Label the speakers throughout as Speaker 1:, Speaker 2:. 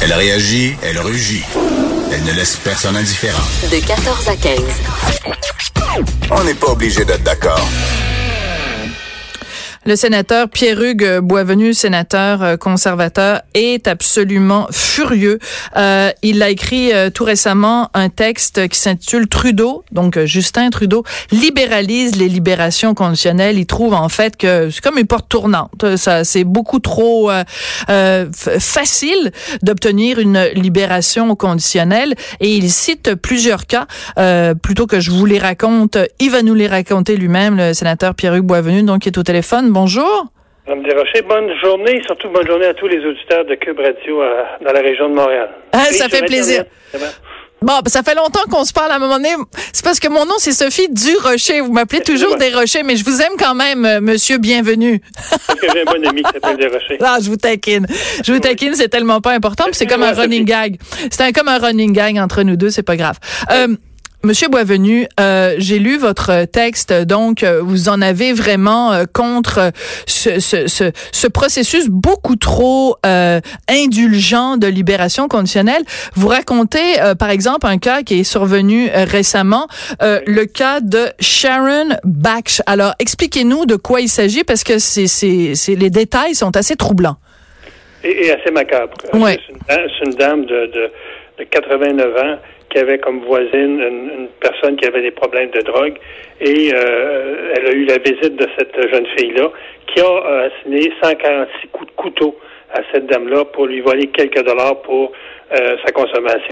Speaker 1: Elle réagit, elle rugit. Elle ne laisse personne indifférent.
Speaker 2: De 14 à 15.
Speaker 1: On n'est pas obligé d'être d'accord.
Speaker 3: Le sénateur Pierre-Hugues Boisvenu, sénateur euh, conservateur, est absolument furieux. Euh, il a écrit euh, tout récemment un texte qui s'intitule Trudeau, donc Justin Trudeau, libéralise les libérations conditionnelles. Il trouve en fait que c'est comme une porte tournante. Ça, c'est beaucoup trop facile d'obtenir une libération conditionnelle. Et il cite plusieurs cas. plutôt que je vous les raconte, il va nous les raconter lui-même, le sénateur Pierre-Hugues Boisvenu, donc qui est au téléphone bonjour.
Speaker 4: Madame Desrochers, bonne journée, surtout bonne journée à tous les auditeurs de Cube Radio euh, dans la région de Montréal.
Speaker 3: Ah, ça fait plaisir. Bon, ça fait longtemps qu'on se parle à un moment donné. C'est parce que mon nom, c'est Sophie Durocher. Vous m'appelez toujours Desrochers, mais je vous aime quand même, euh, monsieur bienvenu.
Speaker 4: Parce que j'ai un bon ami qui s'appelle Desrochers.
Speaker 3: Ah, je vous taquine. Je vous taquine, c'est tellement pas important. C'est comme un running gag. C'est comme un running gag entre nous deux, c'est pas grave. Euh, Monsieur Boisvenu, euh, j'ai lu votre texte, donc euh, vous en avez vraiment euh, contre ce, ce, ce, ce, processus beaucoup trop indulgent de libération conditionnelle. Vous racontez, par exemple, un cas qui est survenu récemment, le cas de Sharon Baksh. Alors, expliquez-nous de quoi il s'agit, parce que c'est, c'est, les détails sont assez troublants.
Speaker 4: Et, assez macabres.
Speaker 3: Ouais.
Speaker 4: C'est, une, dame de, de, de 89 ans qui avait comme voisine une, personne qui avait des problèmes de drogue et euh, elle a eu la visite de cette jeune fille-là qui a euh, assigné 146 coups de couteau à cette dame-là pour lui voler quelques dollars pour euh, sa consommation.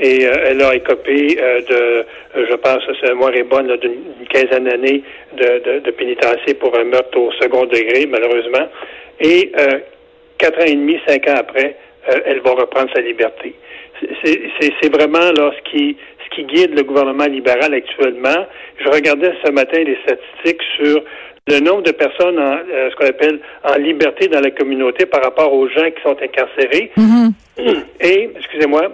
Speaker 4: Et elle a écopé de, je pense, c'est moi et bonne, d'une quinzaine d'années de, de, de pénitencier pour un meurtre au second degré, malheureusement. Et quatre ans et demi, cinq ans après, elle va reprendre sa liberté c'est vraiment là ce qui ce qui guide le gouvernement libéral actuellement. Je regardais ce matin les statistiques sur le nombre de personnes en euh, ce qu'on appelle en liberté dans la communauté par rapport aux gens qui sont incarcérés.
Speaker 3: Mm-hmm.
Speaker 4: Et excusez-moi,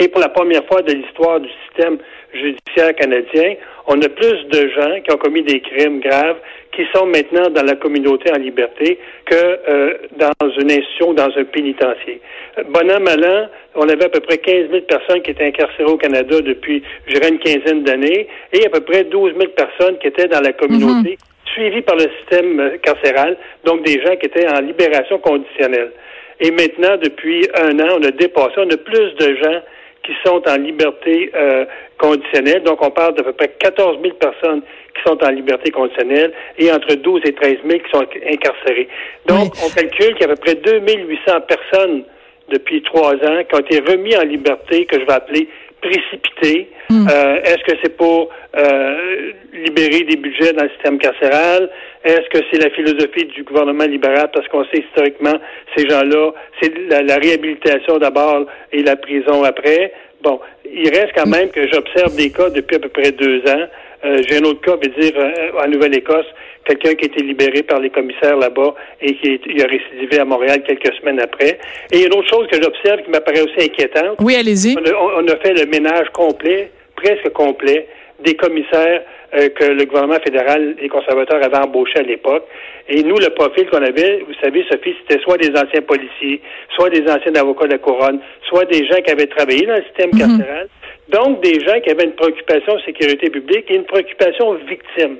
Speaker 4: et pour la première fois de l'histoire du système judiciaire canadien, on a plus de gens qui ont commis des crimes graves qui sont maintenant dans la communauté en liberté que euh, dans une institution, dans un pénitencier. Bon an, mal an, on avait à peu près 15 000 personnes qui étaient incarcérées au Canada depuis, je dirais, une quinzaine d'années, et à peu près 12 000 personnes qui étaient dans la communauté, mhm. suivies par le système euh, carcéral, donc des gens qui étaient en libération conditionnelle. Et maintenant, depuis un an, on a dépassé, on a plus de gens qui sont en liberté euh, conditionnelle. Donc, on parle d'à peu près 14 000 personnes qui sont en liberté conditionnelle et entre 12 et 13 000 qui sont incarcérées. Donc, on calcule qu'il y a à peu près 2 800 personnes depuis trois ans qui ont été remis en liberté, que je vais appeler précipité. Hmm. Euh, est-ce que c'est pour euh, libérer des budgets dans le système carcéral? Est-ce que c'est la philosophie du gouvernement libéral? Parce qu'on sait historiquement, ces gens-là, c'est la, réhabilitation d'abord et la prison après. Bon, il reste quand même que j'observe des cas depuis à peu près deux ans. Euh, j'ai un autre cas, veut dire, en Nouvelle-Écosse, quelqu'un qui a été libéré par les commissaires là-bas et qui a récidivé à Montréal quelques semaines après. Et il y a une autre chose que j'observe qui m'apparaît aussi inquiétante.
Speaker 3: Oui, allez-y.
Speaker 4: On, a fait le ménage complet, presque complet, des commissaires euh, que le gouvernement fédéral, les conservateurs avaient embauchés à l'époque. Et nous, le profil qu'on avait, vous savez, Sophie, c'était soit des anciens policiers, soit des anciens avocats de la couronne, soit des gens qui avaient travaillé dans le système mhm. carcéral. Donc, des gens qui avaient une préoccupation sécurité publique et une préoccupation victime.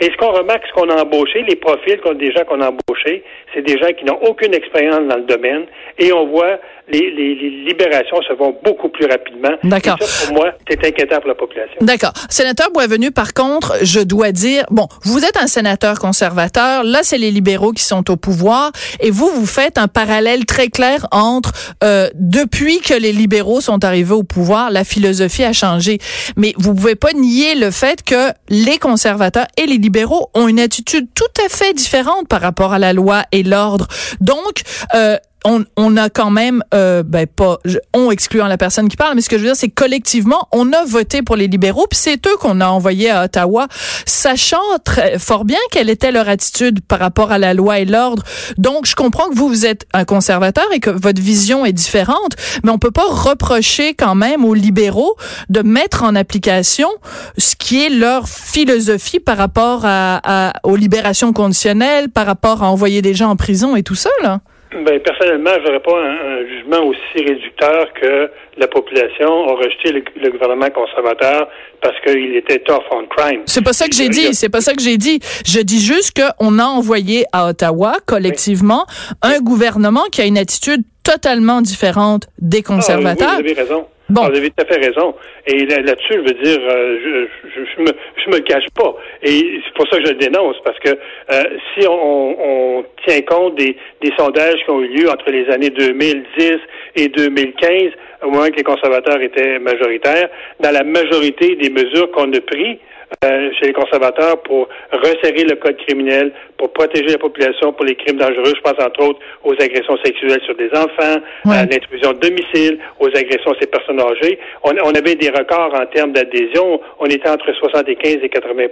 Speaker 4: Et ce qu'on remarque, ce qu'on a embauché, les profils des gens qu'on a embauchés, c'est des gens qui n'ont aucune expérience dans le domaine. Et on voit les, les, libérations se vont beaucoup plus rapidement.
Speaker 3: D'accord.
Speaker 4: pour moi, c'est inquiétant pour la population.
Speaker 3: D'accord. Sénateur Boisvenu, par contre, je dois dire, bon, vous êtes un sénateur conservateur. Là, c'est les libéraux qui sont au pouvoir. Et vous, vous faites un parallèle très clair entre euh, depuis que les libéraux sont arrivés au pouvoir, la philosophie a changé. Mais vous pouvez pas nier le fait que les conservateurs et les libéraux ont une attitude tout à fait différente par rapport à la loi et l'ordre. Donc, euh, on, on, a quand même, euh, ben pas, on excluant la personne qui parle, mais ce que je veux dire, c'est collectivement, on a voté pour les libéraux, puis c'est eux qu'on a envoyés à Ottawa, sachant très fort bien quelle était leur attitude par rapport à la loi et l'ordre. Donc, je comprends que vous, vous êtes un conservateur et que votre vision est différente, mais on peut pas reprocher quand même aux libéraux de mettre en application ce qui est leur philosophie par rapport à, à aux libérations conditionnelles, par rapport à envoyer des gens en prison et tout ça, là.
Speaker 4: Ben, personnellement, je n'aurais pas un, jugement aussi réducteur que la population a rejeté le, gouvernement conservateur parce qu'il était tough on crime.
Speaker 3: C'est pas ça que j'ai dit. C'est pas ça que j'ai dit. Je dis juste qu'on a envoyé à Ottawa, collectivement, un gouvernement qui a une attitude totalement différente des ah, conservateurs.
Speaker 4: vous avez raison. Bon. Vous avez tout à fait raison. Et là-dessus, je veux dire, euh, je, je, me, je me cache pas. Et c'est pour ça que je le dénonce, parce que euh, si on, on, tient compte des, des sondages qui ont eu lieu entre les années 2010 et 2015, au moment que les conservateurs étaient majoritaires, dans la majorité des mesures qu'on a prises, euh, chez les conservateurs pour resserrer le code criminel, pour protéger la population pour les crimes dangereux. Je pense entre autres aux agressions sexuelles sur des enfants, à l'intrusion de domicile, aux agressions à ces personnes âgées. On, avait des records en termes d'adhésion. On était entre 75 et 80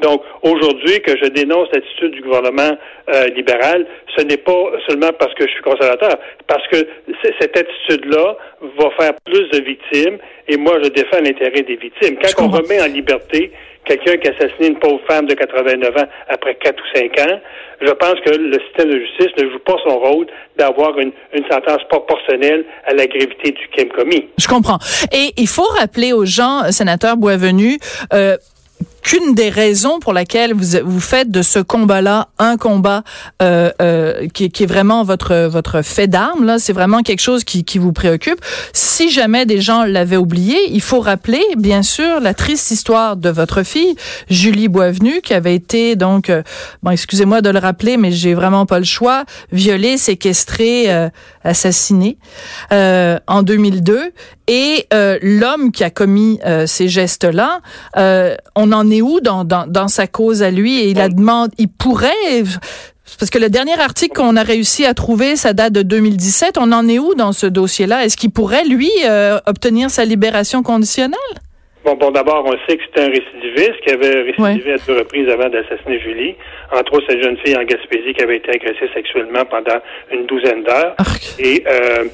Speaker 4: Donc aujourd'hui, que je dénonce l'attitude du gouvernement euh, libéral, ce n'est pas seulement parce que je suis conservateur, parce que cette attitude-là va faire plus de victimes. Et moi, je défends l'intérêt des victimes. Quand on remet en liberté quelqu'un qui a assassiné une pauvre femme de 89 ans après 4 ou 5 ans, je pense que le système de justice ne joue pas son rôle d'avoir une, une sentence proportionnelle à la gravité du crime commis.
Speaker 3: Je comprends. Et il faut rappeler aux gens, sénateur Boisvenu, euh, qu'une des raisons pour laquelle vous vous faites de ce combat-là un combat euh, euh, qui, qui, est vraiment votre votre fait d'arme là, c'est vraiment quelque chose qui, qui vous préoccupe. Si jamais des gens l'avaient oublié, il faut rappeler bien sûr la triste histoire de votre fille Julie Boisvenu qui avait été donc euh, bon excusez-moi de le rappeler mais j'ai vraiment pas le choix, violée, séquestrée, euh, assassinée euh, en 2002 et l'homme qui a commis ces gestes-là, on en est où dans, dans, dans sa cause à lui? Et il la demande, il pourrait parce que le dernier article qu'on a réussi à trouver, ça date de 2017. On en est où dans ce dossier-là? Est-ce qu'il pourrait, lui, euh, obtenir sa libération conditionnelle?
Speaker 4: Bon, bon d'abord, on sait que c'est un récidiviste qui avait récidivé à deux reprises avant d'assassiner Julie. Entre autres, cette jeune fille en Gaspésie qui avait été agressée sexuellement pendant une douzaine d'heures. Et euh,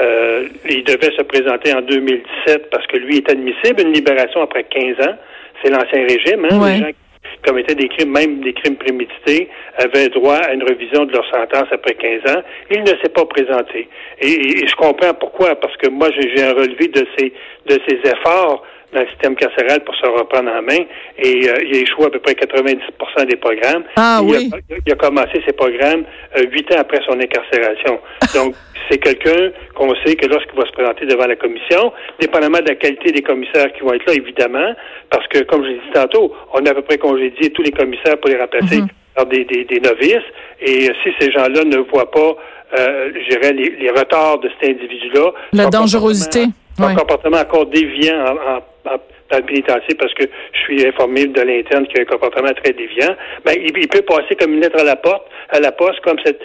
Speaker 4: euh, il devait se présenter en 2017 parce que lui est admissible une libération après 15 ans c'est l'ancien régime. Hein, Les gens qui commettaient des crimes, même des crimes prémédités, avaient droit à une révision de leur sentence après 15 ans. Il ne s'est pas présenté. Et, je comprends pourquoi, parce que moi, j'ai un relevé de ces, de ces efforts dans le système carcéral pour se reprendre en main et euh, il a échoué à peu près 90 des programmes.
Speaker 3: Ah, oui.
Speaker 4: il, a, commencé ses programmes euh, huit ans après son incarcération. Donc, c'est quelqu'un qu'on sait que lorsqu'il va se présenter devant la commission, dépendamment de la qualité des commissaires qui vont être là, évidemment, parce que, comme je l'ai dit tantôt, on a à peu près congédié tous les commissaires pour les remplacer mhm. par des, des, novices. Et si ces gens-là ne voient pas, euh, je dirais, les, retards de cet individu-là...
Speaker 3: La dangerosité.
Speaker 4: Son comportement encore déviant en dans le pénitencier parce que je suis informé de l'interne qui a un comportement très déviant, ben, il, peut passer comme une lettre à la porte, à la poste, comme cette,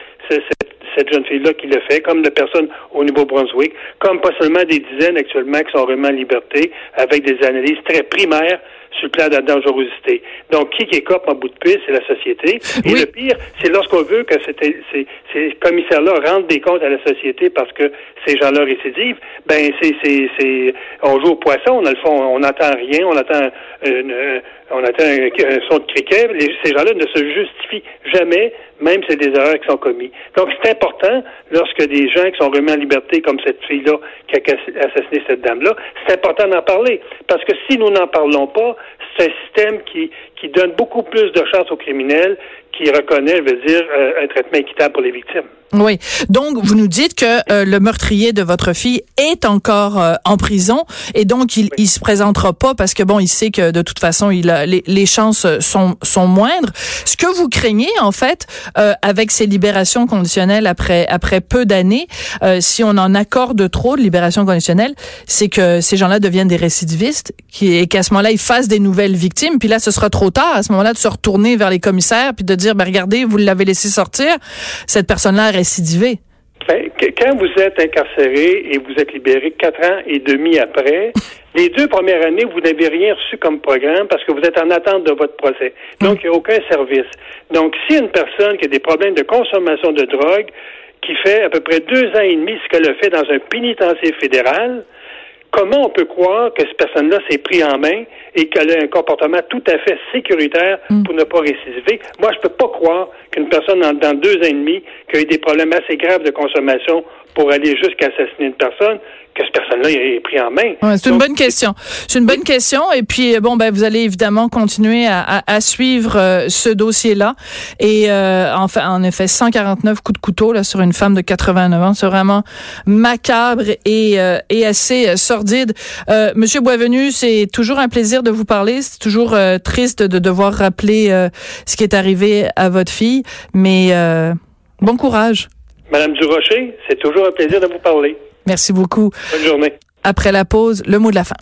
Speaker 4: jeune fille-là qui le fait, comme de personnes au Nouveau-Brunswick, comme pas seulement des dizaines actuellement qui sont vraiment en liberté, avec des analyses très primaires sur le plan de la dangerosité. Donc, qui écope en bout de piste, c'est la société. Et le pire, c'est lorsqu'on veut que ces, ces commissaires-là rendent des comptes à la société parce que ces gens-là récidivent, ben c'est, c'est, on joue au poisson, dans le fond, on n'entend rien, on attend une, on attend un, son de criquet. ces gens-là ne se justifient jamais, même si c'est des erreurs qui sont commises. Donc, c'est important, lorsque des gens qui sont remis en liberté, comme cette fille-là qui a assassiné cette dame-là, c'est important d'en parler. Parce que si nous n'en parlons pas, c'est un système qui, qui donne beaucoup plus de chances aux criminels, qui reconnaît, veut dire, euh, un traitement équitable pour les victimes.
Speaker 3: Oui. Donc, vous nous dites que euh, le meurtrier de votre fille est encore euh, en prison et donc il, il se présentera pas parce que bon, il sait que de toute façon, il a, les, les chances sont, sont moindres. Ce que vous craignez, en fait, euh, avec ces libérations conditionnelles après après peu d'années, si on en accorde trop de libérations conditionnelles, c'est que ces gens-là deviennent des récidivistes qui, et qu'à ce moment-là, ils fassent des nouvelles victimes. Puis là, ce sera trop tard à ce moment-là de se retourner vers les commissaires puis de dire, ben regardez, vous l'avez laissé sortir, cette personne-là
Speaker 4: ben, quand vous êtes incarcéré et vous êtes libéré quatre ans et demi après, les deux premières années, vous n'avez rien reçu comme programme parce que vous êtes en attente de votre procès. Donc, il n'y a aucun service. Donc, si une personne qui a des problèmes de consommation de drogue, qui fait à peu près deux ans et demi ce qu'elle a fait dans un pénitencier fédéral, comment on peut croire que cette personne-là s'est pris en main et qu'elle a un comportement tout à fait sécuritaire mm. pour ne pas récidiver? Moi, je peux pas croire qu'une personne dans, deux ans et demi qui a eu des problèmes assez graves de consommation pour aller jusqu'à assassiner une personne, que cette personne-là est pris en main.
Speaker 3: c'est une bonne question. C'est une bonne question. Et puis, bon, ben, vous allez évidemment continuer à, à, suivre euh, ce dossier-là. Et euh, enfin, en effet, 149 coups de couteau là sur une femme de 89 ans, c'est vraiment macabre et, euh, et assez sordide. Monsieur Boisvenu, c'est toujours un plaisir de vous parler. C'est toujours triste de devoir rappeler ce qui est arrivé à votre fille, mais bon courage.
Speaker 4: Madame Durocher, c'est toujours un plaisir de vous parler.
Speaker 3: Merci beaucoup.
Speaker 4: Bonne journée.
Speaker 3: Après la pause, le mot de la fin.